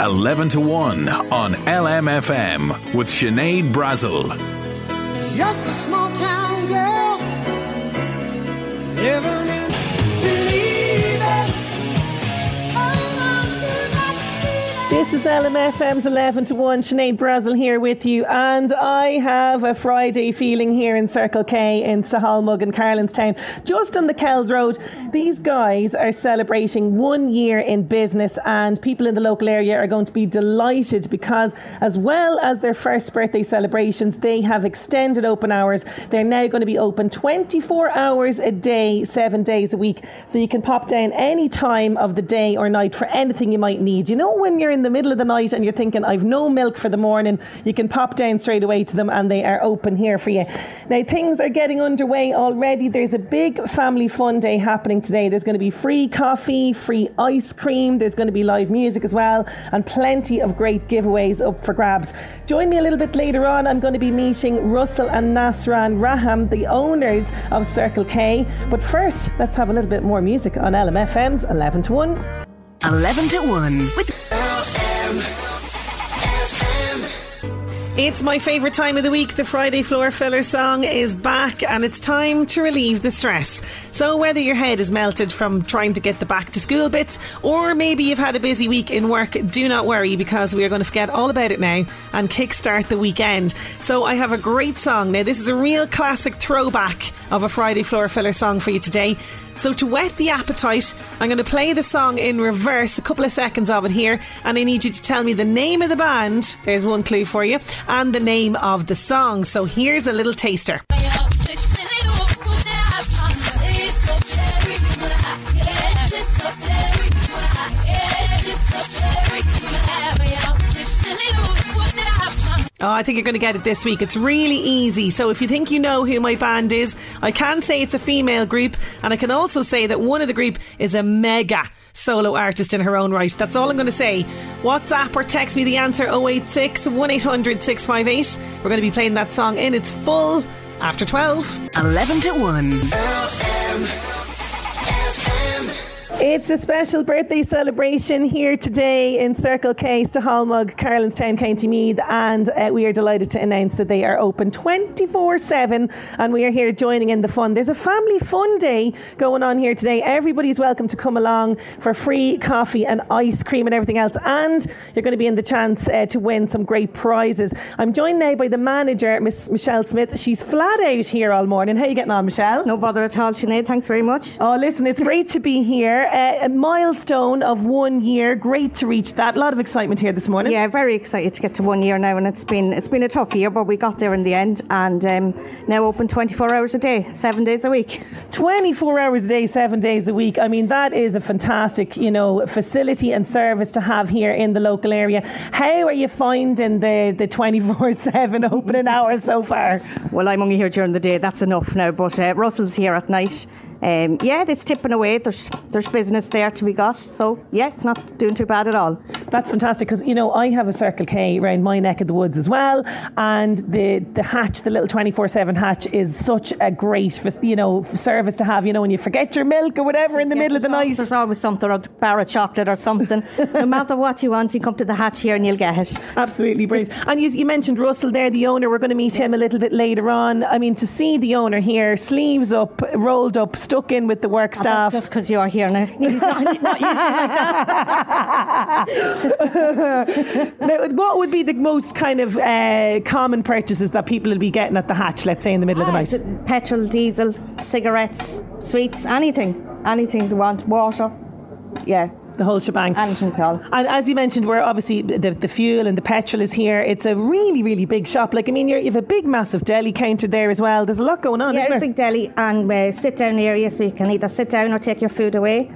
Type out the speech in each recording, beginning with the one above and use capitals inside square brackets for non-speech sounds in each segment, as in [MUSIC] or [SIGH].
11 to 1 on LMFM with Sinead Brazel. Just a small town girl living in This is LMFM's 11 to 1. Sinead Brazel here with you. And I have a Friday feeling here in Circle K in Stahalmog and Carlanstown, just on the Kells Road. These guys are celebrating one year in business, and people in the local area are going to be delighted because, as well as their first birthday celebrations, they have extended open hours. They're now going to be open 24 hours a day, seven days a week. So you can pop down any time of the day or night for anything you might need. You know, when you're in the middle of the night and you're thinking, I've no milk for the morning, you can pop down straight away to them and they are open here for you. Now, things are getting underway already. There's a big family fun day happening today. There's going to be free coffee, free ice cream, there's going to be live music as well, and plenty of great giveaways up for grabs. Join me a little bit later on. I'm going to be meeting Russell and Nasran Rahman, the owners of Circle K. But first, let's have a little bit more music on LMFM's 11 to 1. 11 to 1 with It's my favourite time of the week. The Friday Floor Filler song is back and it's time to relieve the stress. So, whether your head is melted from trying to get the back to school bits or maybe you've had a busy week in work, do not worry because we are going to forget all about it now and kickstart the weekend. So, I have a great song. Now, this is a real classic throwback of a Friday Floor Filler song for you today. So, to whet the appetite, I'm going to play the song in reverse, a couple of seconds of it here, and I need you to tell me the name of the band. There's one clue for you, and the name of the song. So, here's a little taster. Oh, I think you're going to get it this week. It's really easy. So if you think you know who my band is, I can say it's a female group, and I can also say that one of the group is a mega solo artist in her own right. That's all I'm going to say. WhatsApp or text me the answer 086 1800 658. We're going to be playing that song in its full after 12. 11 to 1. It's a special birthday celebration here today in Circle K, Stahalmog, Carlanstown, County Meath, and uh, we are delighted to announce that they are open 24 7 and we are here joining in the fun. There's a family fun day going on here today. Everybody's welcome to come along for free coffee and ice cream and everything else, and you're going to be in the chance uh, to win some great prizes. I'm joined now by the manager, Miss Michelle Smith. She's flat out here all morning. How are you getting on, Michelle? No bother at all, Sinead. Thanks very much. Oh, listen, it's great to be here. Uh, a milestone of one year. Great to reach that. A lot of excitement here this morning. Yeah, very excited to get to one year now, and it's been it's been a tough year, but we got there in the end, and um, now open 24 hours a day, seven days a week. 24 hours a day, seven days a week. I mean, that is a fantastic, you know, facility and service to have here in the local area. How are you finding the the 24/7 [LAUGHS] opening hours so far? Well, I'm only here during the day. That's enough now. But uh, Russell's here at night. Um, yeah, it's tipping away. There's there's business there to be got. So yeah, it's not doing too bad at all. That's fantastic because you know I have a Circle K around my neck of the woods as well, and the the hatch, the little twenty four seven hatch, is such a great you know service to have. You know when you forget your milk or whatever in the Yeah, middle of the night. There's always something, or a bar of chocolate or something. no [LAUGHS] matter what you want, you come to the hatch here and you'll get it. Absolutely brilliant. And you, you mentioned Russell there, the owner. We're going to meet him a little bit later on. I mean, to see the owner here, sleeves up, rolled up, stuck in with the work And staff. Just because you're here now. He's [LAUGHS] not, not usually like that. Now, what would be the most kind of uh, common purchases that people will be getting at the hatch, let's say in the middle of the night? Petrol, diesel, cigarettes, sweets, anything. Anything they want. Water. Yeah. The whole shebang. Anything at all. And as you mentioned, we're obviously the, the fuel and the petrol is here. It's a really, really big shop. Like, I mean, you're, you have a big, massive deli counter there as well. There's a lot going on, Yeah, isn't a big deli and uh, sit down area so you can either sit down or take your food away.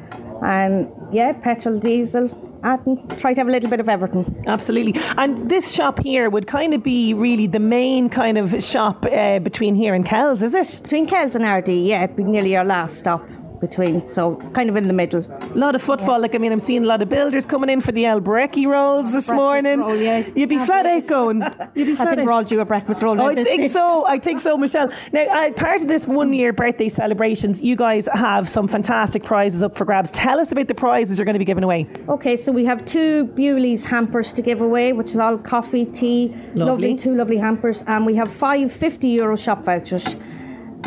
And yeah, petrol, diesel, and try to have a little bit of everything. Absolutely. And this shop here would kind of be really the main kind of shop uh, between here and Kells, is it? Between Kells and Ardee, yeah, it'd be nearly our last stop between, so kind of in the middle. A lot of footfall. Like, I mean, I'm seeing a lot of builders coming in for the El rolls this Breakfast morning. roll, yeah. You'd be flat out going. [LAUGHS] You'd be I flat think out. we're all due a breakfast roll. Oh, I think so. I think so, Michelle. Now, uh, part of this one year birthday celebrations, you guys have some fantastic prizes up for grabs. Tell us about the prizes you're going to be giving away. Okay, so we have two Bewley's hampers to give away, which is all coffee, tea, Lovely. two lovely hampers, and we have five 50 euro shop vouchers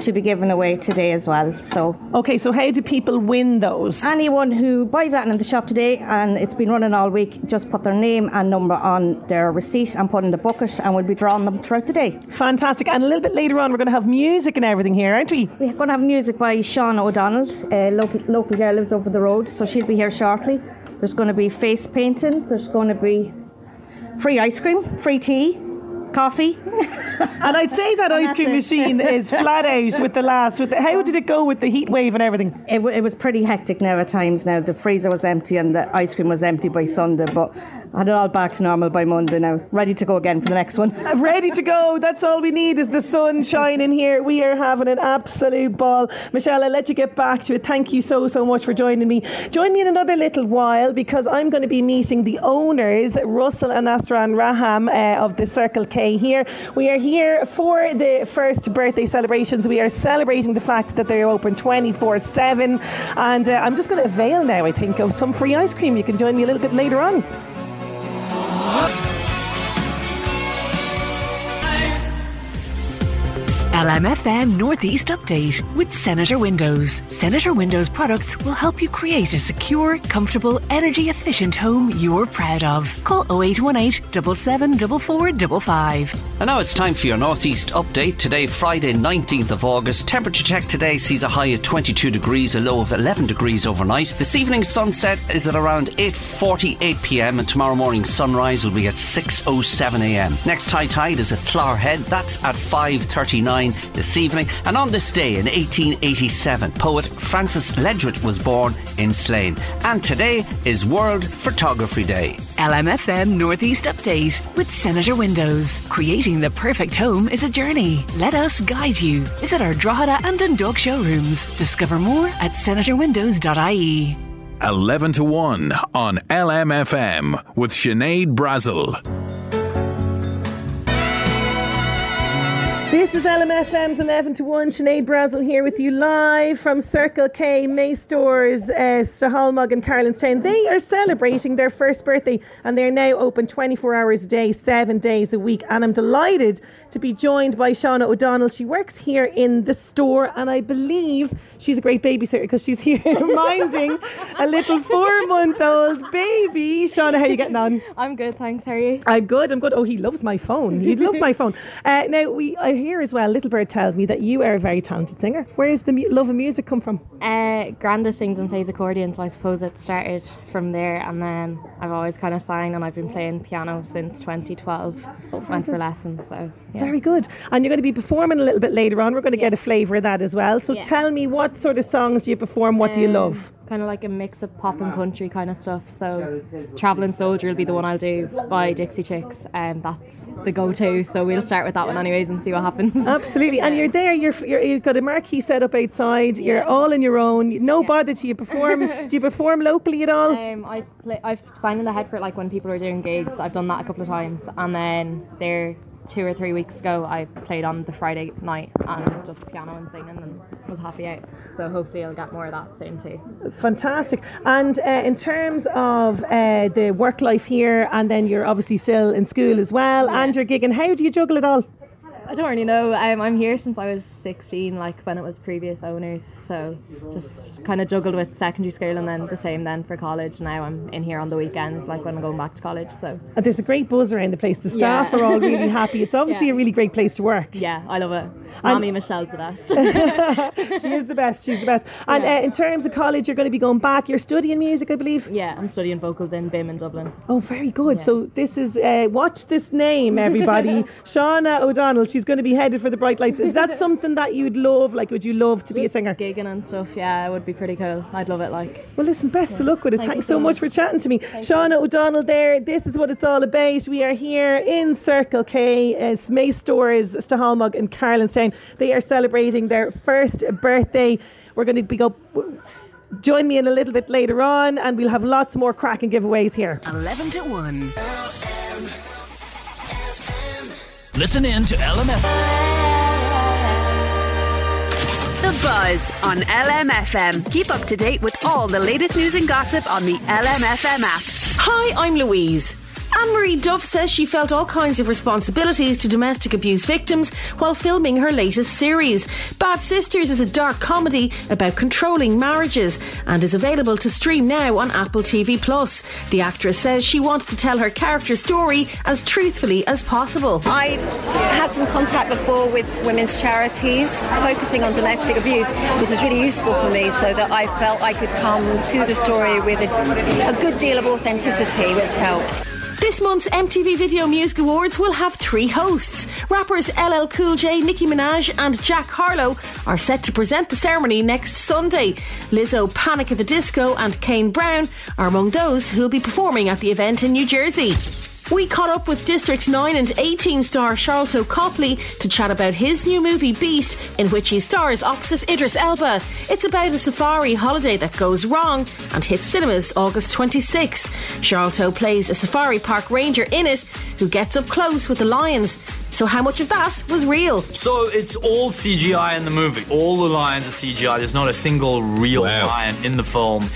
to be given away today as well. So Okay, so how do people win those? anyone who buys that in the shop today and it's been running all week, just put their name and number on their receipt and put in the bucket, and we'll be drawing them throughout the day. Fantastic. And a little bit later on, we're going to have music and everything here, aren't we? We're going to have music by Shauna O'Donnell, a local, local girl lives over the road, so she'll be here shortly. There's going to be face painting, there's going to be free ice cream, free tea, coffee. [LAUGHS] And I'd say that ice cream machine is flat out with the last. With the, how did it go with the heat wave and everything? It, w- it was pretty hectic now at times. Now the freezer was empty and the ice cream was empty by Sunday, but I had it all back to normal by Monday now. Ready to go again for the next one. [LAUGHS] Ready to go. That's all we need is the sun shining here. We are having an absolute ball. Michelle, I'll let you get back to it. Thank you so, so much for joining me. Join me in another little while because I'm going to be meeting the owners, Russell and Asran Rahman uh, of the Circle K here. We are here for the first birthday celebrations. We are celebrating the fact that they're open 24 7. And uh, I'm just going to avail now, I think, of some free ice cream. You can join me a little bit later on. LMFM Northeast Update with Senator Windows. Senator Windows products will help you create a secure, comfortable, energy efficient home you're proud of. Call 0818 774455. And now it's time for your Northeast update. Today, Friday, 19th of August. Temperature check today sees a high of 22 degrees, a low of 11 degrees overnight. This evening sunset is at around 8.48 pm and tomorrow morning sunrise will be at 6.07 am. Next high tide is at Clogherhead. That's at 5.39 this evening. And on this day in 1887, poet Francis Ledwidge was born in Slane. And today is World Photography Day. LMFM Northeast Update with Senator Windows. Creating the perfect home is a journey. Let us guide you. Visit our Drogheda and Dundalk showrooms. Discover more at senatorwindows.ie. 11 to 1 on LMFM with Sinead Brazel. This is LMFM's 11 to 1. Sinead Brazel here with you live from Circle K, May Stores, uh, Stahalmog and Carlanstown. They are celebrating their first birthday and they're now open 24 hours a day, seven days a week. And I'm delighted to be joined by Shauna O'Donnell. She works here in the store and I believe she's a great babysitter because she's [LAUGHS] here minding a little four month old baby. Shauna, how are you getting on? [LAUGHS] I'm good, thanks. How are you? I'm good. I'm good. Oh, he loves my phone. He'd love my [LAUGHS] phone. Uh, now, we I hear as well. Little Bird tells me that you are a very talented singer. Where does the mu- love of music come from? Uh, Granda sings and plays accordion, so I suppose it started from there, and then I've always kind of sang, and I've been playing piano since 2012. Went for lessons, so yeah. Very good. And you're going to be performing a little bit later on. We're going to get a flavour of that as well. So Yeah. tell me, what sort of songs do you perform? What do you love? Kind of like a mix of pop and country kind of stuff. So, Traveling Soldier will be the one I'll do by Dixie Chicks, and that's the go-to. So we'll start with that one anyways and see what happens. Absolutely. And you're there. You're, you're you've got a marquee set up outside. You're all on your own. No bother. Do you perform? [LAUGHS] do you perform locally at all? Um, I play, I've signed in the head for it like when people are doing gigs. I've done that a couple of times, and then there two or three weeks ago I played on the Friday night and just piano and singing and was happy out. So hopefully I'll get more of that soon too. Fantastic. And uh, in terms of uh, the work life here, and then you're obviously still in school as well, and you're gigging. How do you juggle it all? I don't really know. Um, I'm here since I was 16, like when it was previous owners. So just kind of juggled with secondary school and then the same then for college. Now I'm in here on the weekends, like when I'm going back to college. So And there's a great buzz around the place. The staff Yeah. are all really happy. It's [LAUGHS] obviously Yeah. a really great place to work. yeah, I love it. Mommy Michelle's the best. [LAUGHS] she is the best. She's the best. And Yeah. uh, in terms of college, you're going to be going back. You're studying music, I believe. yeah, I'm studying vocals in BIMM in Dublin. Oh, very good. Yeah. So this is uh, watch this name, everybody. [LAUGHS] Shauna O'Donnell. She's going to be headed for the Bright Lights. Is that something that you'd love? Like, would you love to be a singer? Gigging and stuff, yeah, it would be pretty cool. I'd love it. Like, Well, listen, best of luck with it. Thank Thanks so much much. for chatting to me. Shauna O'Donnell there. This is what it's all about. We are here in Circle K, it's May Stores, Stahalmog and Carlanstown. They are celebrating their first birthday. We're going to be go. Join me in a little bit later on, and we'll have lots more cracking giveaways here. 11 to 1. Listen in to LMF. The Buzz on LMFM. Keep up to date with all the latest news and gossip on the LMFM app. Hi, I'm Louise. Anne Marie Duff says she felt all kinds of responsibilities to domestic abuse victims while filming her latest series. Bad Sisters is a dark comedy about controlling marriages and is available to stream now on Apple TV Plus. The actress says she wanted to tell her character story as truthfully as possible. I'd had some contact before with women's charities focusing on domestic abuse, which was really useful for me so that I felt I could come to the story with a, a good deal of authenticity, which helped. This month's MTV Video Music Awards will have three hosts. Rappers LL Cool J, Nicki Minaj, and Jack Harlow are set to present the ceremony next Sunday. Lizzo, Panic at the Disco, and Kane Brown are among those who will be performing at the event in New Jersey. We caught up with District 9 and A Team star Sharlto Copley to chat about his new movie Beast, in which he stars opposite Idris Elba. It's about a safari holiday that goes wrong and hits cinemas August 26th. Sharlto plays a safari park ranger in it who gets up close with the lions. So, how much of that was real? So it's all CGI in the movie. All the lions are CGI. There's not a single real lion in the film.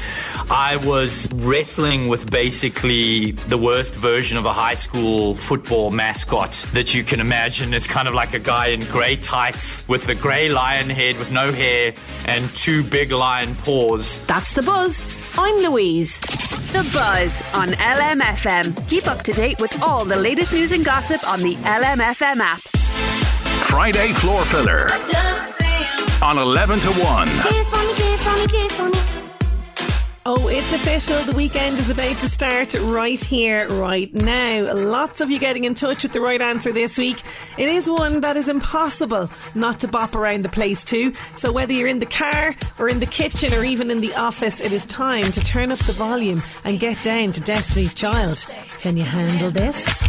I was wrestling with basically the worst version of a high school football mascot that you can imagine. It's kind of like a guy in grey tights with the grey lion head with no hair and two big lion paws. That's the buzz. I'm Louise. The Buzz on LMFM. Keep up to date with all the latest news and gossip on the LMFM app. Friday Floor Filler on 11 to 1. Oh, it's official. The weekend is about to start right here, right now. Lots of you getting in touch with the right answer this week. It is one that is impossible not to bop around the place to. So, whether you're in the car or in the kitchen or even in the office, it is time to turn up the volume and get down to Destiny's Child. Can you handle this?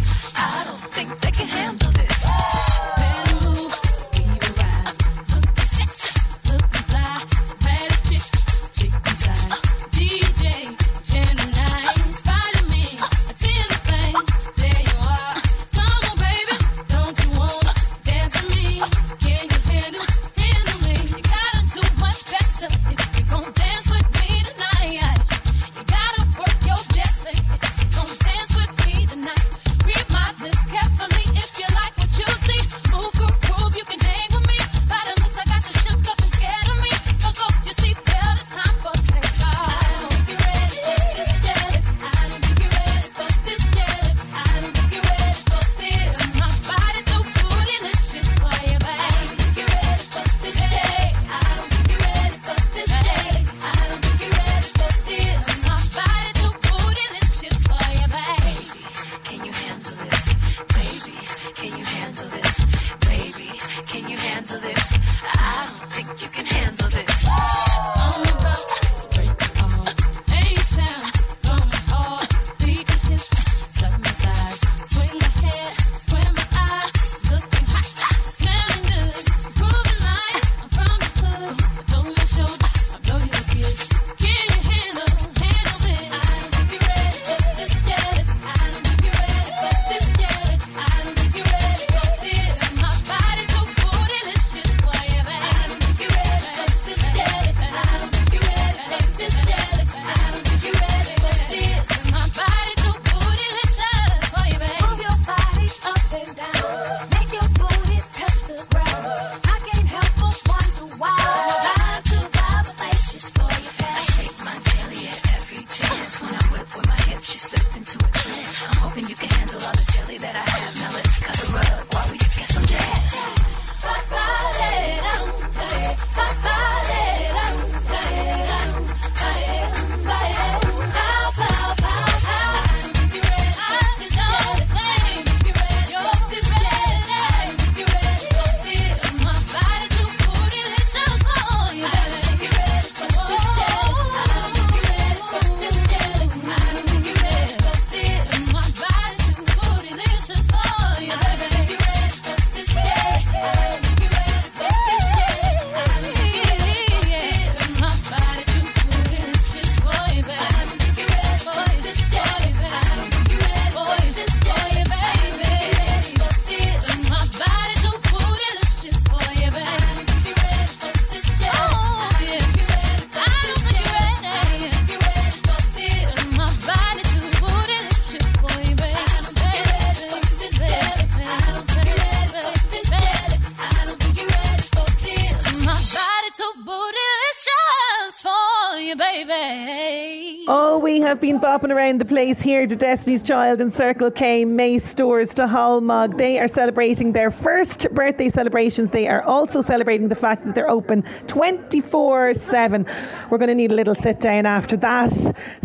Here to Destiny's Child and Circle K, May stores Stahalmog. They are celebrating their first birthday celebrations. They are also celebrating the fact that they're open 24 7. We're going to need a little sit down after that.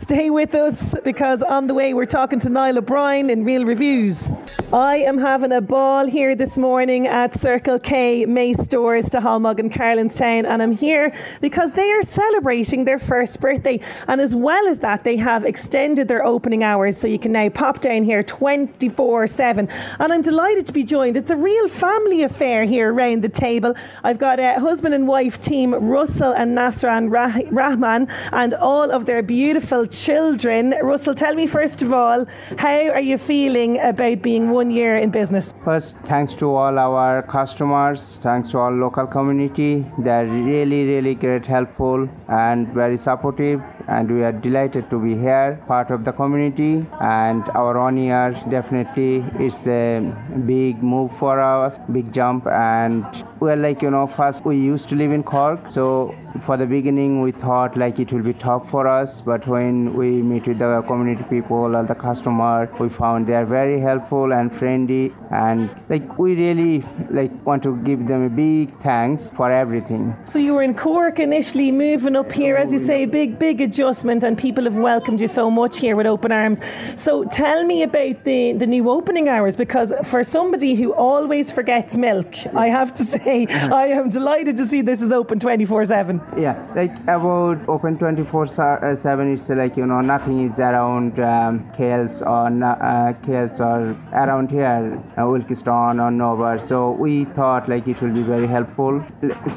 Stay with us because on the way we're talking to Niall O'Brien in Real Reviews. I am having a ball here this morning at Circle K, May stores Stahalmog in Carlanstown, and I'm here because they are celebrating their first birthday. And as well as that, they have extended their opening hours so you can now pop down here 24 7. And I'm delighted to be joined. It's a real family affair here around the table. I've got a husband and wife team, Russell and Nasran Rah- Rahman, and all of their beautiful children. Russell, tell me first of all, how are you feeling about being one year in business? First, thanks to all our customers, thanks to our local community. They're really, really great, helpful, and very supportive. And we are delighted to be here, part of the community. And our one year definitely is a big move for us, big jump. And well, like you know, first we used to live in Cork, so for the beginning we thought like it will be tough for us. But when we meet with the community people or the customer, we found they are very helpful and friendly. And like we really like want to give them a big thanks for everything. So you were in Cork initially, moving up here, as you oh, say, big, big adjustment, and people have welcomed you so much here with open arms. So tell me about the, the new opening hours, because for somebody who always forgets milk, I have to [LAUGHS] say, I am delighted to see this is open 24 7. Yeah, like about open 24 7 is like you know nothing is around um, Kales or uh, Kales or around here, uh, or nowhere. So we thought like it will be very helpful.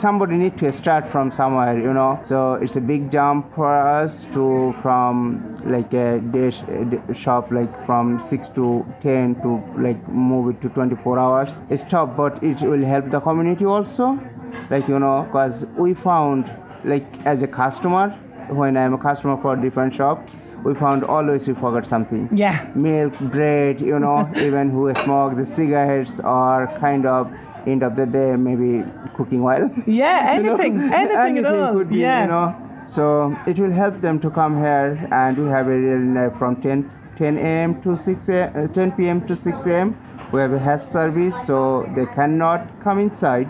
Somebody need to start from somewhere, you know. So it's a big jump for us to from like a day sh- a day Uh, shop like from 6 to 10 to like move it to 24 hours. It's tough, but it will help the community also like you know because we found like as a customer when i'm a customer for a different shop we found always we forgot something Yeah. milk bread you know [LAUGHS] even who smoke the cigarettes or kind of end of the day maybe cooking oil Yeah, [LAUGHS] You know? anything, anything, at all. could be, yeah. you know so it will help them to come here and we have a real from 10 10 a.m to 6 a, uh, 10 p.m to 6 a.m we have a health service so they cannot come inside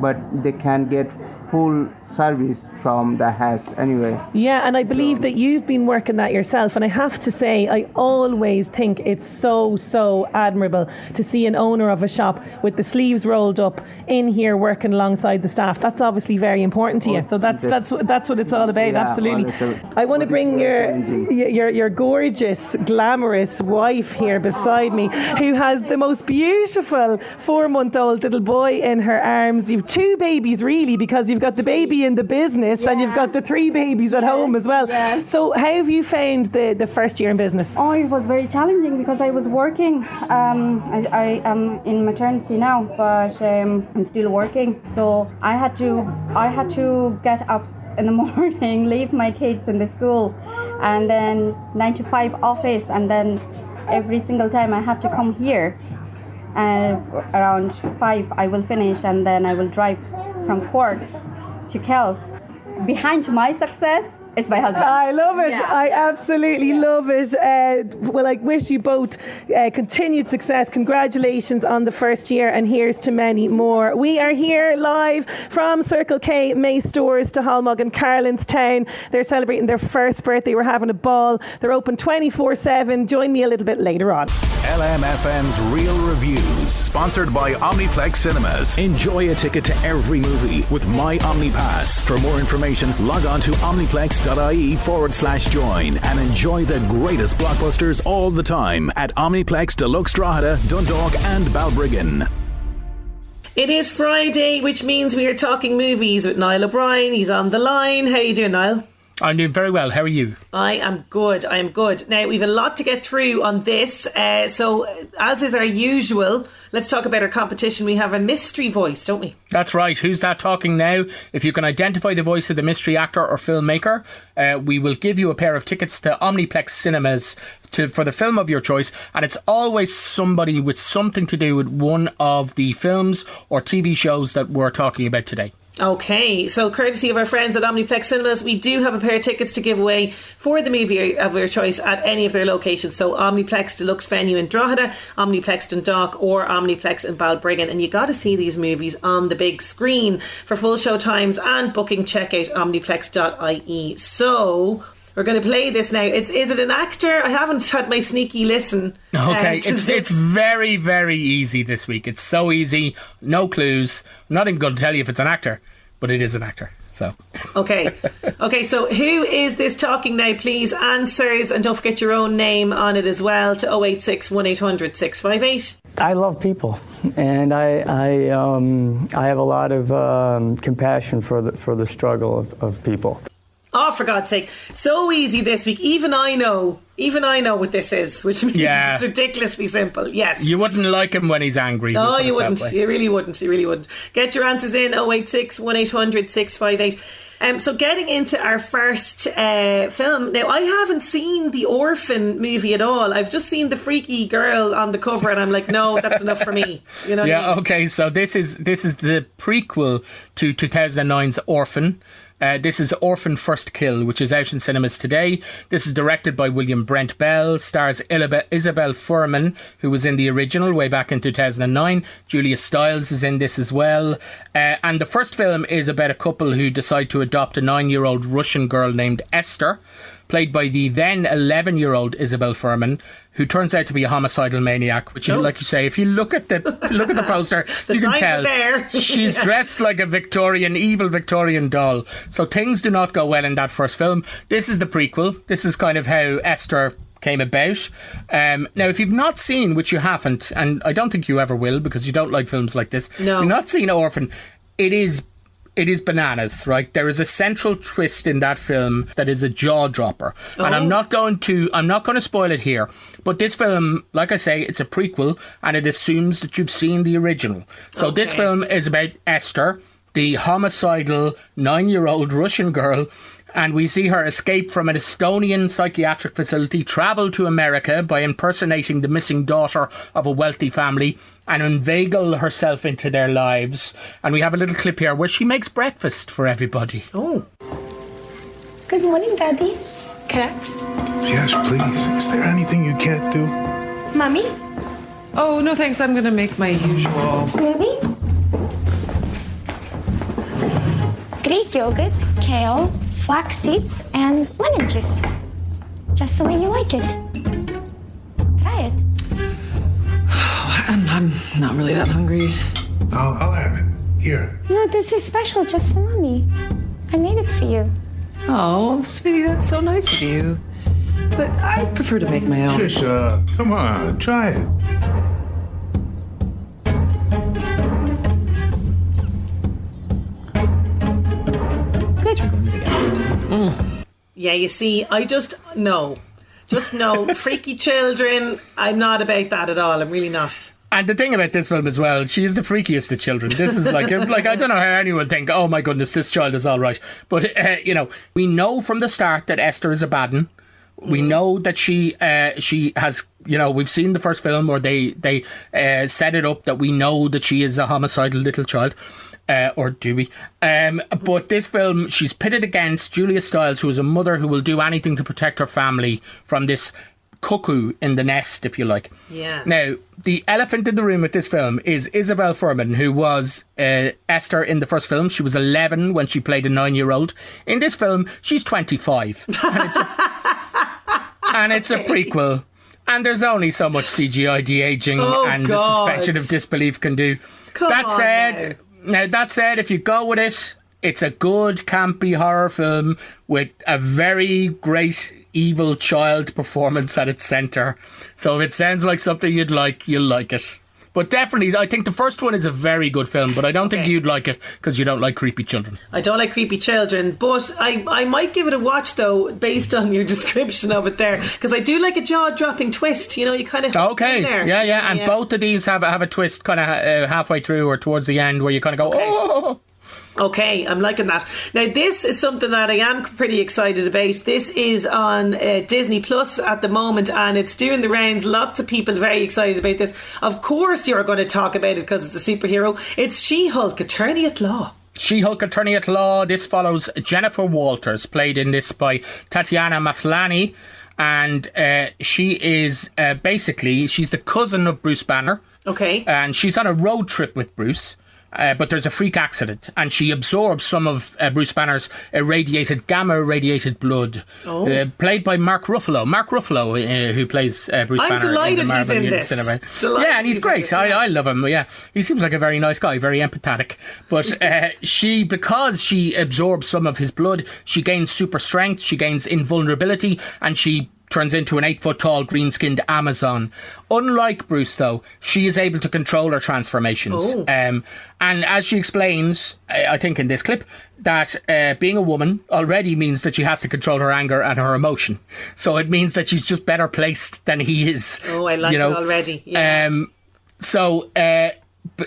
but they can get full service from the house anyway Yeah, and I believe that you've been working that yourself. And I have to say, I always think it's so, so admirable to see an owner of a shop with the sleeves rolled up in here working alongside the staff. That's obviously very important to you. So that's that's what- that's what it's all about. Yeah, absolutely. well, it's a- I want to bring very your, challenging. your your your gorgeous, glamorous wife here beside me, who has the most beautiful four-month-old little boy in her arms. You've two babies, really, because you've got the baby in the business and you've got the three babies at home as well. So, how have you found the the first year in business? Oh, it was very challenging because I was working. Um, I, I am in maternity now, but um, I'm still working. So I had to I had to get up in the [LAUGHS] morning, leave my kids in the school, and then nine to five office, and then every single time I had to come here. And around five, I will finish, and then I will drive from Cork to Kells. Behind my success is my husband. I love it. Yeah. I absolutely love it. Uh, well, I wish you both uh, continued success. Congratulations on the first year, and here's to many more. We are here live from Circle K May Stores Stahalmog and Carlanstown. They're celebrating their first birthday. We're having a ball. They're open 24 7. Join me a little bit later on. LMFM's Real Reviews, sponsored by Omniplex Cinemas. Enjoy a ticket to every movie with My OmniPass. For more information, log on to omniplex.ie forward slash join and enjoy the greatest blockbusters all the time at Omniplex Deluxe Drogheda, Dundalk, and Balbriggan. It is Friday, which means we are talking movies with Niall O'Brien. He's on the line. How you doing, Niall? I'm doing very well. How are you? I am good. I am good. Now we've a lot to get through on this. Uh, so, as is our usual, let's talk about our competition. We have a mystery voice, don't we? That's right. Who's that talking now? If you can identify the voice of the mystery actor or filmmaker, uh, we will give you a pair of tickets to Omniplex Cinemas to, for the film of your choice. And it's always somebody with something to do with one of the films or TV shows that we're talking about today. Okay, so courtesy of our friends at Omniplex Cinemas, we do have a pair of tickets to give away for the movie of your choice at any of their locations. So Omniplex Deluxe Venue in Drogheda, Omniplex Dundalk, or Omniplex in Balbriggan. And you got to see these movies on the big screen. For full show times and booking, check out omniplex.ie. So we're going to play this now. It's is it an actor? I haven't had my sneaky listen. uh, Okay, to it's it's very very easy this week. It's so easy, no clues. I'm not even going to tell you if it's an actor, but it is an actor. So Okay. Okay, so who is this talking now? Please answers and don't forget your own name on it as well to 086 1800 658. I love people, and I I um, I have a lot of um, compassion for the for the struggle of, of people. Oh, for God's sake. So easy this week. Even I know. Even I know what this is, which [LAUGHS] means Yeah. it's ridiculously simple. Yes. you wouldn't like him when he's angry. Oh, you wouldn't. You really wouldn't. You really wouldn't. Get your answers in 086 1800 658. Um, so, getting into our first uh, film. Now, I haven't seen the Orphan movie at all. I've just seen the freaky girl on the cover, and I'm like, no, that's enough for me. You know what I yeah. mean? Okay. So this is this is the prequel to 2009's Orphan. Uh, this is Orphan First Kill, which is out in cinemas today. This is directed by William Brent Bell, stars Isabelle Fuhrman, who was in the original way back in 2009. Julia Stiles is in this as well. Uh, and the first film is about a couple who decide to adopt a nine year old Russian girl named Esther, played by the then 11 year old Isabelle Fuhrman, who turns out to be a homicidal maniac. Which, you, Oh. like you say, if you look at the look at the poster, [LAUGHS] The you can tell there. [LAUGHS] she's dressed like a Victorian, evil Victorian doll. So things do not go well in that first film. This is the prequel. This is kind of how Esther came about. Um, now, if you've not seen, which you haven't, and I don't think you ever will because you don't like films like this, No. you've not seen Orphan, it is. It is bananas, right? There is a central twist in that film that is a jaw dropper, and Oh. I'm not going to I'm not going to spoil it here. But this film, like I say, it's a prequel, and it assumes that you've seen the original. So this film is about Esther, the homicidal nine year old Russian girl. And we see her escape from an Estonian psychiatric facility, travel to America by impersonating the missing daughter of a wealthy family, and inveigle herself into their lives. And we have a little clip here where she makes breakfast for everybody. Oh. Good morning, Daddy. Can I? Yes, please. Is there anything you can't do? Mommy? Oh, no thanks. I'm gonna make my usual. Smoothie? Greek yogurt, kale, flax seeds, and lemon juice. Just the way you like it. Try it. I'm, I'm not really that hungry. I'll, I'll have it. Here. No, this is special just for Mommy. I made it for you. Oh, sweetie, that's so nice of you. But I prefer to make my own. Trisha, come on, try it. Yeah, you see, I just no. Just no. [LAUGHS] Freaky children, I'm not about that at all. I'm really not. And the thing about this film as well, she is the freakiest of children. This is like, [LAUGHS] like I don't know how anyone think, oh my goodness, this child is all right. But uh, you know, we know from the start that Esther is a bad one. We know that she uh, she has you know we've seen the first film where they they uh, set it up that we know that she is a homicidal little child. Uh, or do we? Um, but this film, she's pitted against Julia Stiles, who is a mother who will do anything to protect her family from this cuckoo in the nest, if you like. Yeah. Now, the elephant in the room with this film is Isabelle Fuhrman, who was uh, Esther in the first film. She was 11 when she played a nine year old. In this film, she's 25. and, it's a, [LAUGHS] and it's a prequel. And there's only so much CGI de aging Oh, and the suspension of disbelief can do. Come that said, now that said, if you go with it, it's a good campy horror film with a very great evil child performance at its centre. So if it sounds like something you'd like, you'll like it. But definitely, I think the first one is a very good film, but I don't think you'd like it because you don't like creepy children. I don't like creepy children, but I, I might give it a watch though, based on your [LAUGHS] description of it there, because I do like a jaw dropping twist. You know, you kind of Okay, yeah, yeah, and both of these have have a twist kind of uh, halfway through or towards the end where you kind of go, oh. Okay, I'm liking that. Now, this is something that I am pretty excited about. This is on uh, Disney Plus at the moment, and it's doing the rounds. Lots of people very excited about this. Of course, you're going to talk about it because it's a superhero. It's She Hulk, Attorney at Law. She Hulk attorney at law. This follows Jennifer Walters, played in this by Tatiana Maslany. And uh, she is uh, basically, she's the cousin of Bruce Banner. Okay. And she's on a road trip with Bruce. Uh, but there's a freak accident, and she absorbs some of uh, Bruce Banner's irradiated, gamma irradiated blood, Oh. uh, played by Mark Ruffalo. Mark Ruffalo, uh, who plays uh, Bruce I'm Banner in delighted the he's in this. cinema. Delighted Yeah, and he's he's great. I, I love him. Yeah, he seems like a very nice guy, very empathetic. But uh, she, because she absorbs some of his blood, she gains super strength, she gains invulnerability, and she turns into an eight foot tall green skinned Amazon. Unlike Bruce, though, she is able to control her transformations. Oh. Um, and as she explains, uh, I think in this clip, that uh, being a woman already means that she has to control her anger and her emotion. So it means that she's just better placed than he is. Oh, I like you know? it already. Yeah. Um, so uh,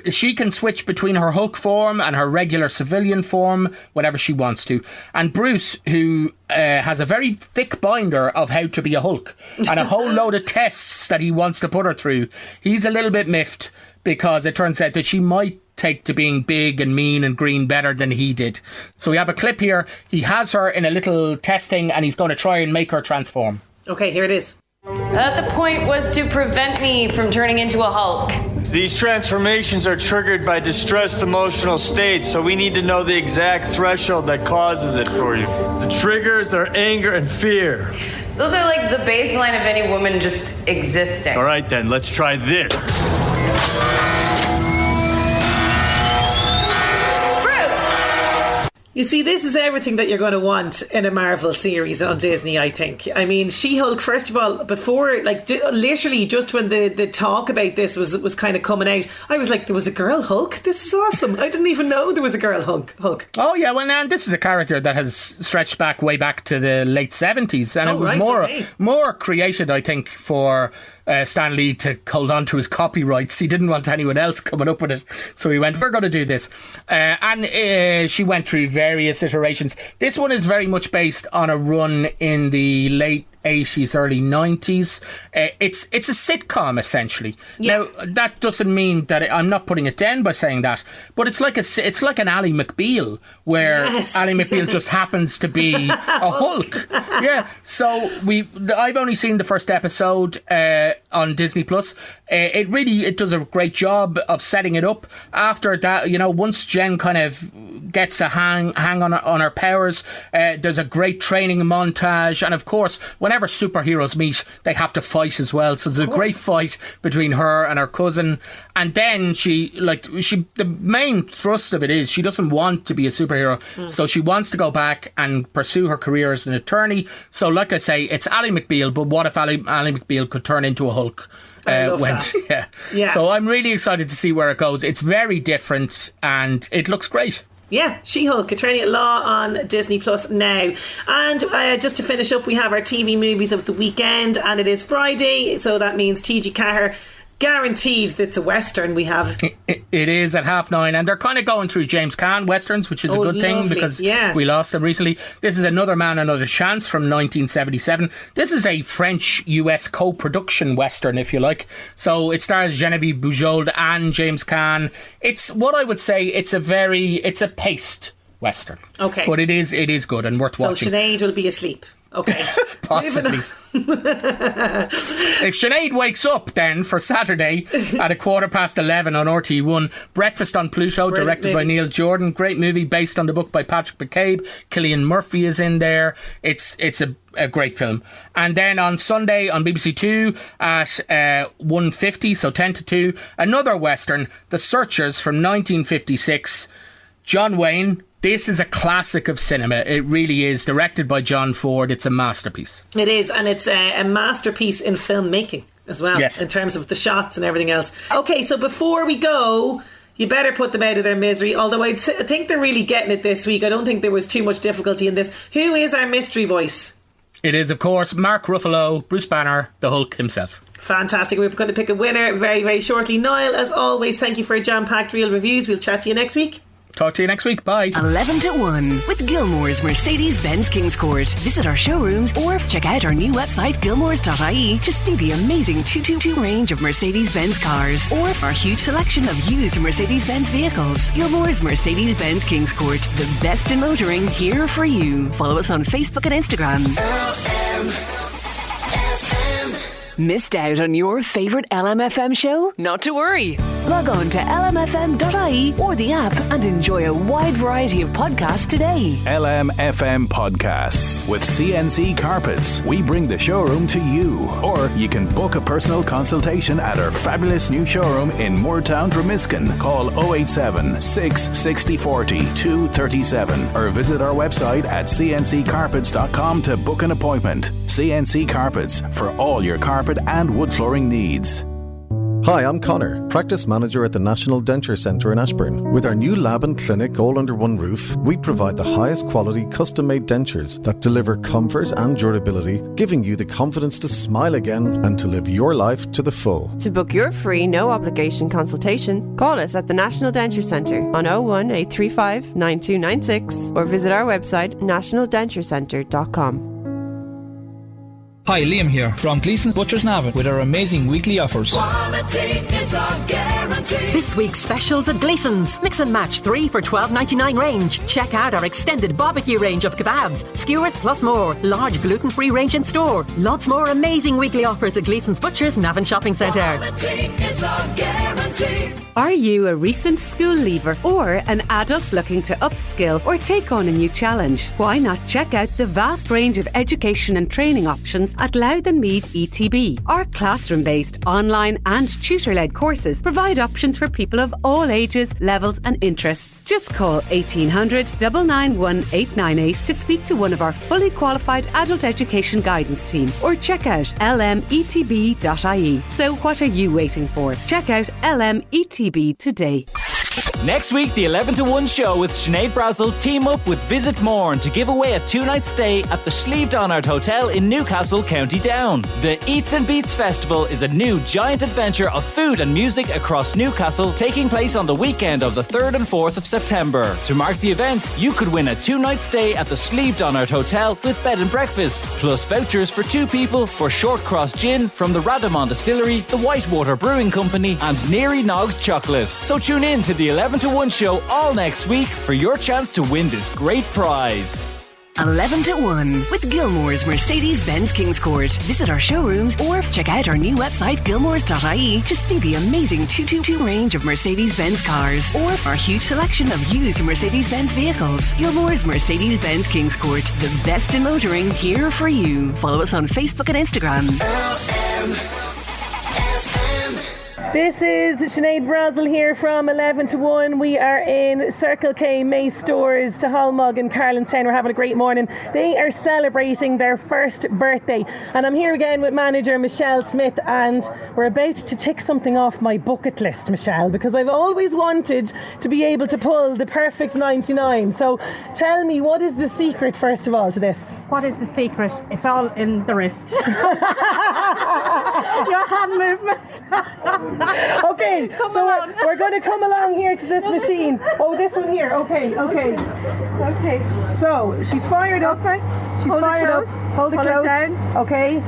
she can switch between her Hulk form and her regular civilian form whenever she wants to. And Bruce, who uh, has a very thick binder of how to be a Hulk and a whole load of [LAUGHS] tests that he wants to put her through, he's a little bit miffed because it turns out that she might take to being big and mean and green better than he did. So we have a clip here. He has her in a little testing and he's going to try and make her transform. Okay, here it is. Uh, the point was to prevent me from turning into a Hulk. These transformations are triggered by distressed emotional states, so we need to know the exact threshold that causes it for you. The triggers are anger and fear. Those are like the baseline of any woman just existing. All right, then, let's try this. You see, this is everything that you're going to want in a Marvel series on Disney, I think. I mean, She Hulk, first of all, before, like, d- literally just when the, the talk about this was was kind of coming out, I was like, there was a girl Hulk? This is awesome. I didn't even know there was a girl Hulk. Hulk. Oh yeah, well, and this is a character that has stretched back way back to the late seventies, and Oh, it was right, more okay. more created, I think, for uh, Stan Lee to hold on to his copyrights. He didn't want anyone else coming up with it, so he went, "We're going to do this," uh, and uh, she went through various iterations. This one is very much based on a run in the late. 80s, early 90s. Uh, it's it's a sitcom essentially. Now that doesn't mean that it, I'm not putting it down by saying that, but it's like a it's like an Ally McBeal where Yes, Ally McBeal just [LAUGHS] happens to be a Hulk. yeah. So we I've only seen the first episode uh, on Disney Plus. Uh, it really it does a great job of setting it up. After that, you know, once Jen kind of gets a hang hang on her, on her powers, uh, there's a great training montage, and of course, whenever superheroes meet, they have to fight as well. So there's a great fight between her and her cousin, and then she like she the main thrust of it is she doesn't want to be a superhero, Hmm. so she wants to go back and pursue her career as an attorney. So, like I say, it's Ally McBeal, but what if Ali Ally McBeal could turn into a Hulk? Uh, love that. [LAUGHS] yeah. Yeah. So I'm really excited to see where it goes. It's very different and it looks great. Yeah, She Hulk, Attorney at Law on Disney Plus now. And uh, just to finish up, we have our TV movies of the weekend, and it is Friday, so that means TG Caher guaranteed that's a Western we have. It, it is at half nine, and they're kind of going through James Caan westerns, which is Oh, a good thing because Yeah. we lost them recently. This is Another Man, Another Chance from 1977. This is a French US co production western, if you like. So it stars Genevieve Bujold and James Caan. It's what I would say, it's a very, it's a paced western. Okay. But it is, it is good and worth So watching. Sinead will be asleep. Okay. [LAUGHS] Possibly. if Sinead wakes up then for Saturday at a quarter past 11 on RT1, Breakfast on Pluto, Brilliant directed by. Neil Jordan. Great movie based on the book by Patrick McCabe. Cillian Murphy is in there. It's it's a, a great film. And then on Sunday on BBC Two at uh, 1.50, so 10 to 2, another Western, The Searchers from 1956. John Wayne. This is a classic of cinema. It really is. Directed by John Ford. It's a masterpiece. It is, and it's a, a masterpiece in filmmaking as well, Yes. in terms of the shots and everything else. Okay, so before we go, you better put them out of their misery. Although I think they're really getting it this week. I don't think there was too much difficulty in this. Who is our mystery voice? It is, of course, Mark Ruffalo, Bruce Banner, the Hulk himself. Fantastic. We're going to pick a winner very, very shortly. Niall, as always, thank you for a jam packed real reviews. We'll chat to you next week. Talk Talk to you next week. Bye. 11 to 1 with Gilmore's Mercedes Benz Kingscourt. Visit our showrooms or check out our new website, gilmores.ie, to see the amazing 222 range of Mercedes Benz cars or our huge selection of used Mercedes Benz vehicles. Gilmore's Mercedes Benz Kingscourt, the best in motoring here for you. Follow us on Facebook and Instagram. Missed out on your favourite LMFM show? Not to worry. Log on to lmfm.ie or the app and enjoy a wide variety of podcasts today. LMFM Podcasts. With CNC Carpets, we bring the showroom to you. Or you can book a personal consultation at our fabulous new showroom in Moortown, Dromiskin. Call 087 660 40 237 or visit our website at cnccarpets.com to book an appointment. CNC Carpets for all your carpet and wood flooring needs. Hi, I'm Connor, practice manager at the National Denture Centre in Ashbourne. With our new lab and clinic all under one roof, we provide the highest quality custom made dentures that deliver comfort and durability, giving you the confidence to smile again and to live your life to the full. To book your free, no obligation consultation, call us at the National Denture Centre on 01 835 9296 or visit our website nationaldenturecentre.com. Hi, Liam here from Gleason's Butchers Navan with our amazing weekly offers. Quality is our guarantee. This week's specials at Gleason's. Mix and match three for twelve ninety nine range. Check out our extended barbecue range of kebabs, skewers, plus more. Large gluten free range in store. Lots more amazing weekly offers at Gleason's Butchers Navan Shopping Centre. Are you a recent school leaver or an adult looking to upskill or take on a new challenge? Why not check out the vast range of education and training options at Louth and Meath ETB? Our classroom based, online, and tutor led courses provide options for people of all ages, levels, and interests. Just call 1800 991 898 to speak to one of our fully qualified adult education guidance team or check out lmetb.ie. So, what are you waiting for? Check out LMETB today. Next week, the 11 to 1 show with Sinead Brazel team up with Visit Mourne to give away a two night stay at the Slieve Donard Hotel in Newcastle, County Down. The Eats and Beats Festival is a new giant adventure of food and music across Newcastle taking place on the weekend of the 3rd and 4th of September. To mark the event, you could win a two night stay at the Slieve Donard Hotel with bed and breakfast, plus vouchers for two people for Shortcross Gin from the Rademon Distillery, the Whitewater Brewing Company, and Neary Nogs Chocolate. So tune in to the 11 to 1 show all next week for your chance to win this great prize. 11 to 1 with Gilmore's Mercedes Benz Kingscourt. Visit our showrooms or check out our new website, gilmores.ie, to see the amazing 222 range of Mercedes Benz cars or our huge selection of used Mercedes Benz vehicles. Gilmore's Mercedes Benz Kingscourt, the best in motoring here for you. Follow us on Facebook and Instagram. This is Sinead Brazel here from 11 to 1. We are in Circle K May Stores Stahalmog in Carlanstown. We're having a great morning. They are celebrating their first birthday. And I'm here again with manager Michelle Smith. And we're about to tick something off my bucket list, Michelle, because I've always wanted to be able to pull the perfect 99. So tell me, what is the secret, first of all, to this? What is the secret? It's all in the wrist. [LAUGHS] [LAUGHS] Your hand movements. [LAUGHS] [LAUGHS] okay, [LAUGHS] so we're, we're going to come along here to this [LAUGHS] machine. Oh, this one here. Okay, okay. Okay. So she's fired up. She's Hold it fired up. Hold it Hold it close. down. Okay.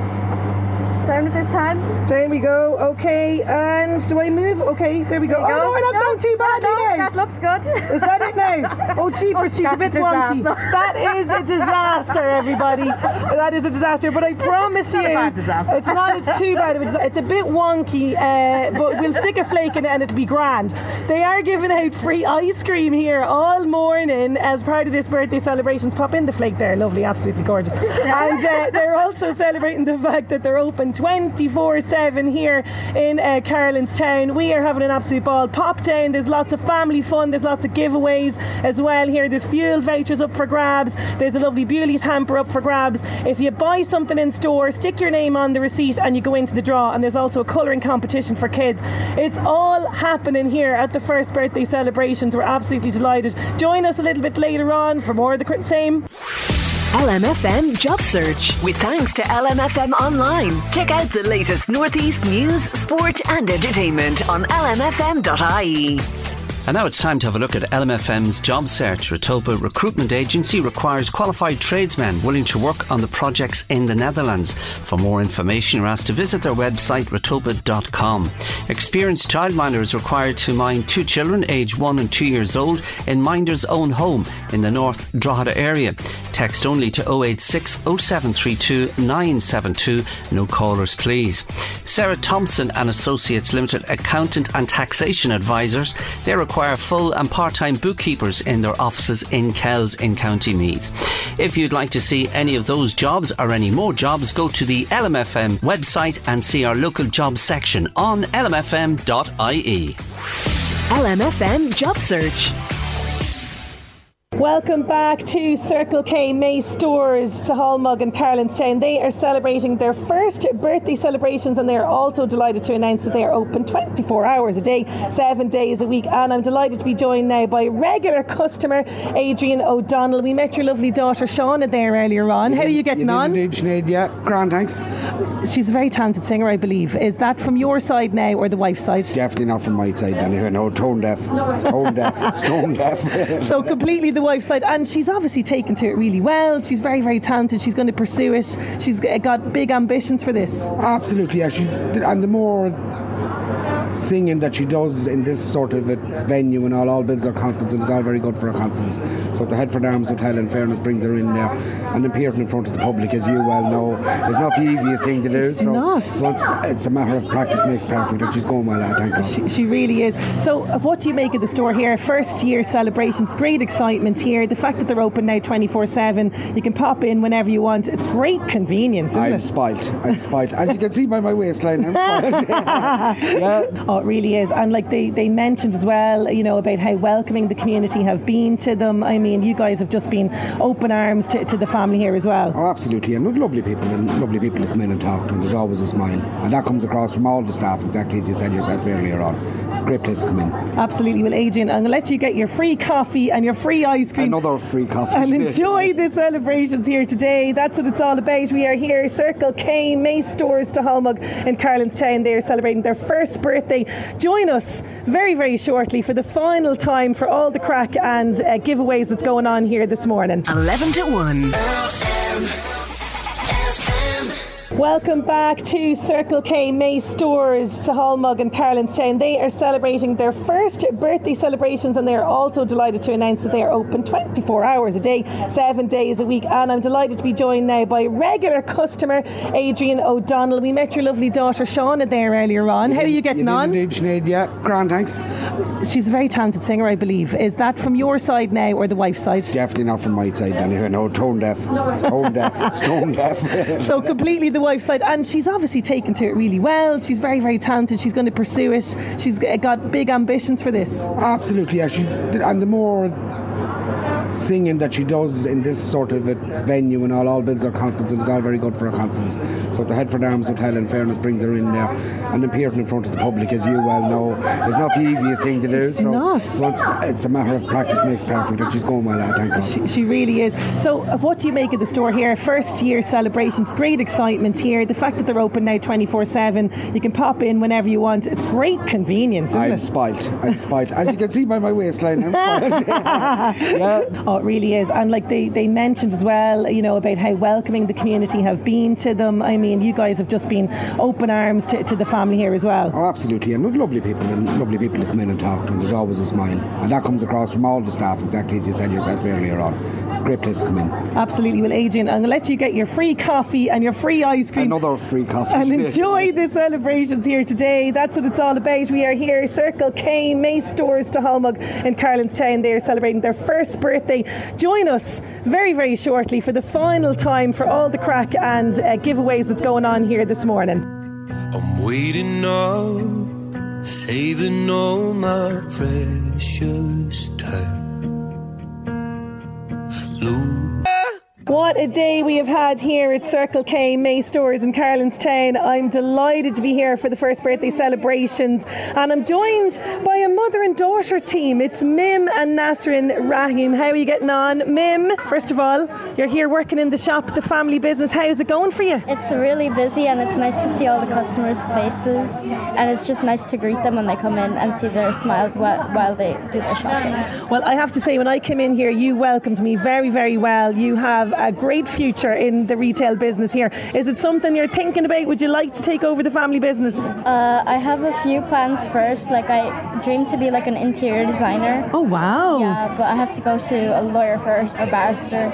Down with this hand. Down we go. Okay, and do I move? Okay, there we go. There oh go. no, we're not No, going too badly no, that looks good. Is that it now? [LAUGHS] Oh, jeepers, she's a bit a wonky. That is a disaster, everybody. That is a disaster. But I promise you, bad disaster. it's not a too bad disaster. It's a bit wonky, uh, but we'll stick a flake in it and it'll be grand. They are giving out free ice cream here all morning as part of this birthday celebrations. Pop in the flake there, lovely, absolutely gorgeous. [LAUGHS] And uh, they're also celebrating the fact that they're open 24 7 here in uh, Town. We are having an absolute ball. Pop down, there's lots of family fun, there's lots of giveaways as well here. There's fuel vouchers up for grabs, there's a lovely Bewley's hamper up for grabs. If you buy something in store, stick your name on the receipt and you go into the draw. And there's also a colouring competition for kids. It's all happening here at the first birthday celebrations. We're absolutely delighted. Join us a little bit later on for more of the same. LMFM Job Search with thanks to LMFM Online. Check out the latest Northeast news, sport, and entertainment on lmfm.ie. And now it's time to have a look at LMFM's job search. Ratopa Recruitment Agency requires qualified tradesmen willing to work on the projects in the Netherlands. For more information, you're asked to visit their website, ratopa.com. Experienced childminder is required to mind two children, aged one and two years old, in Minder's own home in the North Drogheda area. Text only to 086 0732 972. No callers, please. Sarah Thompson and Associates Limited Accountant and Taxation Advisors. They require full and part time bookkeepers in their offices in Kells in County Meath. If you'd like to see any of those jobs or any more jobs, go to the LMFM website and see our local jobs section on lmfm.ie. LMFM Job Search. Welcome back to Circle K May Stores Stahalmog and Carlanstown. They are celebrating their first birthday celebrations and they are also delighted to announce that they are open 24 hours a day, seven days a week. And I'm delighted to be joined now by regular customer Adrian O'Donnell. We met your lovely daughter Shauna there earlier on. How are you getting on? Sinead, yeah, grand, thanks. She's a very talented singer, I believe. Is that from your side now or the wife's side? Definitely not from my side, anyway. No, tone deaf. Tone deaf. [LAUGHS] Stone deaf. so completely the wife's side and she's obviously taken to it really well. She's very very talented. She's going to pursue it. She's got big ambitions for this. Absolutely, yeah. She, and the more singing that she does in this sort of a venue and all, all builds her confidence and it's all very good for her confidence. So the Headford Arms Hotel in fairness brings her in there and appearing in front of the public as you well know is not the easiest thing to do. It's so not. so it's, it's a matter of practice makes perfect and she's going well it, thank God. she, she really is so uh, what do you make of the store here first year celebrations great excitement here the fact that they're open now 24 7 you can pop in whenever you want it's great convenience isn't I'm it spite. I'm spite. As you can see by my waistline, I'm [LAUGHS] spite. [LAUGHS] yeah. Oh, it really is. And like they, they mentioned as well, you know, about how welcoming the community have been to them. I mean, you guys have just been open arms to, to the family here as well. Oh, absolutely, and with lovely people, and lovely people to come in and talk to, and there's always a smile, and that comes across from all the staff, exactly as you said yourself earlier on. Great place to come in. Absolutely. Well, Adrian, I'm going to let you get your free coffee and your free ice cream. Another free coffee. And [LAUGHS] enjoy the celebrations here today. That's what it's all about. We are here, Circle K, May Stores Stahalmog in Carlanstown. They are celebrating their first birthday. Join us very, very shortly for the final time for all the crack and uh, giveaways that's going on here this morning. 11 to 1. Welcome back to Circle K May Stores Stahalmog and Carlanstown. They are celebrating their first birthday celebrations and they are also delighted to announce that they are open 24 hours a day, seven days a week. And I'm delighted to be joined now by regular customer Adrian O'Donnell. We met your lovely daughter Shauna there earlier on. How are you getting on? Indeed, Sinead, yeah, grand, thanks. She's a very talented singer, I believe. Is that from your side now or the wife's side? Definitely not from my side, anyway. No, tone deaf. Tone deaf. Stone deaf. [LAUGHS] so completely the wife's side and she's obviously taken to it really well she's very very talented she's going to pursue it she's got big ambitions for this Absolutely, yeah. She, and the more singing that she does in this sort of venue and all, all builds her confidence and it's all very good for her confidence. So the Headford Arms Hotel in fairness brings her in there and appearing in front of the public as you well know is not the easiest thing to do. So, not. so it's, it's a matter of practice makes perfect and she's going well it, thank God. she, she really is so uh, what do you make of the store here first year celebrations great excitement here the fact that they're open now 24 7 you can pop in whenever you want it's great convenience isn't I'm it spite. I'm spite. As you can see by my waistline, [LAUGHS] yeah. Oh, it really is. And like they, they mentioned as well, you know, about how welcoming the community have been to them. I mean, you guys have just been open arms to, to the family here as well. Oh, absolutely, and with lovely people, and lovely people to come in and talk to, and there's always a smile, and that comes across from all the staff, exactly as you said yourself earlier on. Great place to come in. Absolutely. Well, Adrian, I'm going to let you get your free coffee and your free ice cream. Another free coffee. And enjoy the celebrations here today. That's what it's all about. We are here, Circle K, May Stores Stahalmog in Carlanstown. They are celebrating their first birthday. Join us very, very shortly for the final time for all the crack and uh, giveaways that's going on here this morning. I'm waiting up, saving all my precious time. Lose What a day we have had here at Circle K May Stores in Carlanstown. I'm delighted to be here for the first birthday celebrations and I'm joined by a mother and daughter team. It's Mim and Nasrin Rahman. How are you getting on? Mim, first of all, you're here working in the shop, the family business. How's it going for you? It's really busy and it's nice to see all the customers' faces and it's just nice to greet them when they come in and see their smiles while, while they do their shopping. Well, I have to say, when I came in here, you welcomed me very, very well. You have a great future in the retail business here. Is it something you're thinking about? Would you like to take over the family business? Uh, I have a few plans first. Like I dream to be like an interior designer. Oh wow! Yeah, but I have to go to a lawyer first, a barrister.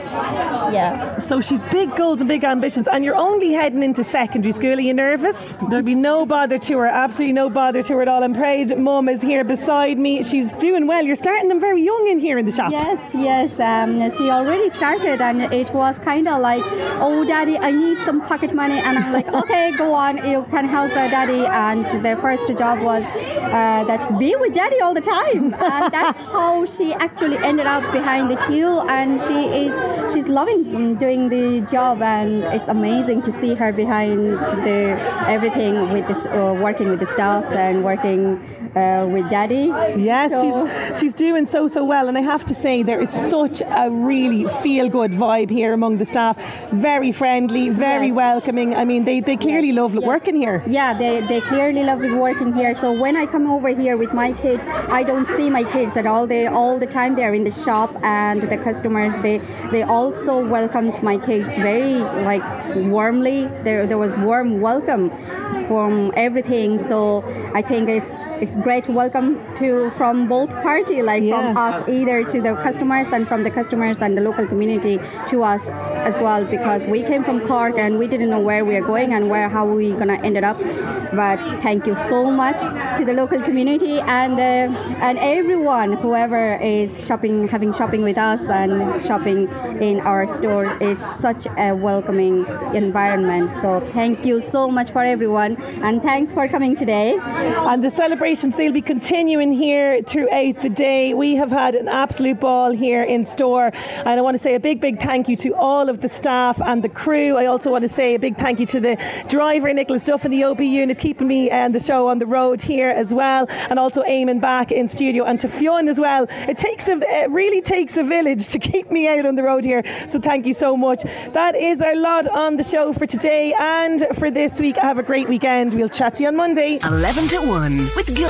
Yeah. So she's big goals and big ambitions, and you're only heading into secondary school. Are you nervous? There'll be no bother to her, absolutely no bother to her at all. I'm proud Mum is here beside me. She's doing well. You're starting them very young in here in the shop. Yes, yes. Um, she already started, and it was kind of like, oh, daddy, I need some pocket money. And I'm like, [LAUGHS] okay, go on, you can help uh, daddy. And the first job was uh, that be with daddy all the time. [LAUGHS] And that's how she actually ended up behind the till. And she is, she's loving doing the job, and it's amazing to see her behind the everything with this, uh, working with the staffs and working uh, with daddy. Yes, So- she's she's doing so so well, and I have to say there is such a really feel good vibe here among the staff. Very friendly, very Yes. welcoming. I mean, they, they clearly love working here. Yeah, they, they clearly love working here. So when I come over here with my kids, I don't see my kids at all. They all the time they're in the shop, and the customers they they also welcomed my kids very like warmly. There there was warm welcome from everything. So I think it's it's great welcome to from both party, like from us either to the customers and from the customers and the local community to us as well because we came from Cork and we didn't know where we are going and where how we gonna end it up. But thank you so much to the local community and uh, and everyone whoever is shopping having shopping with us and shopping in our store is such a welcoming environment. So thank you so much for everyone and thanks for coming today. And the celebrations, they'll be continuing here throughout the day. We have had an absolute ball here in store. And I want to say a big, big thank you to all of the staff and the crew. I also want to say a big thank you to the driver, Nicholas Duff, and the OB unit, keeping me and the show on the road here as well. And also Eamon back in studio. And to Fionn as well. It takes a, it really takes a village to keep me out on the road here. So thank you so much. That is our lot on the show for today and for this week. Have a great weekend. We'll chat to you on Monday. 11 to 1 with.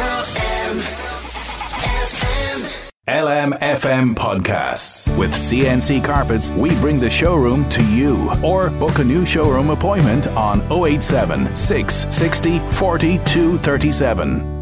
LMFM podcasts. With CNC Carpets, we bring the showroom to you. Or book a new showroom appointment on 087 660 4237.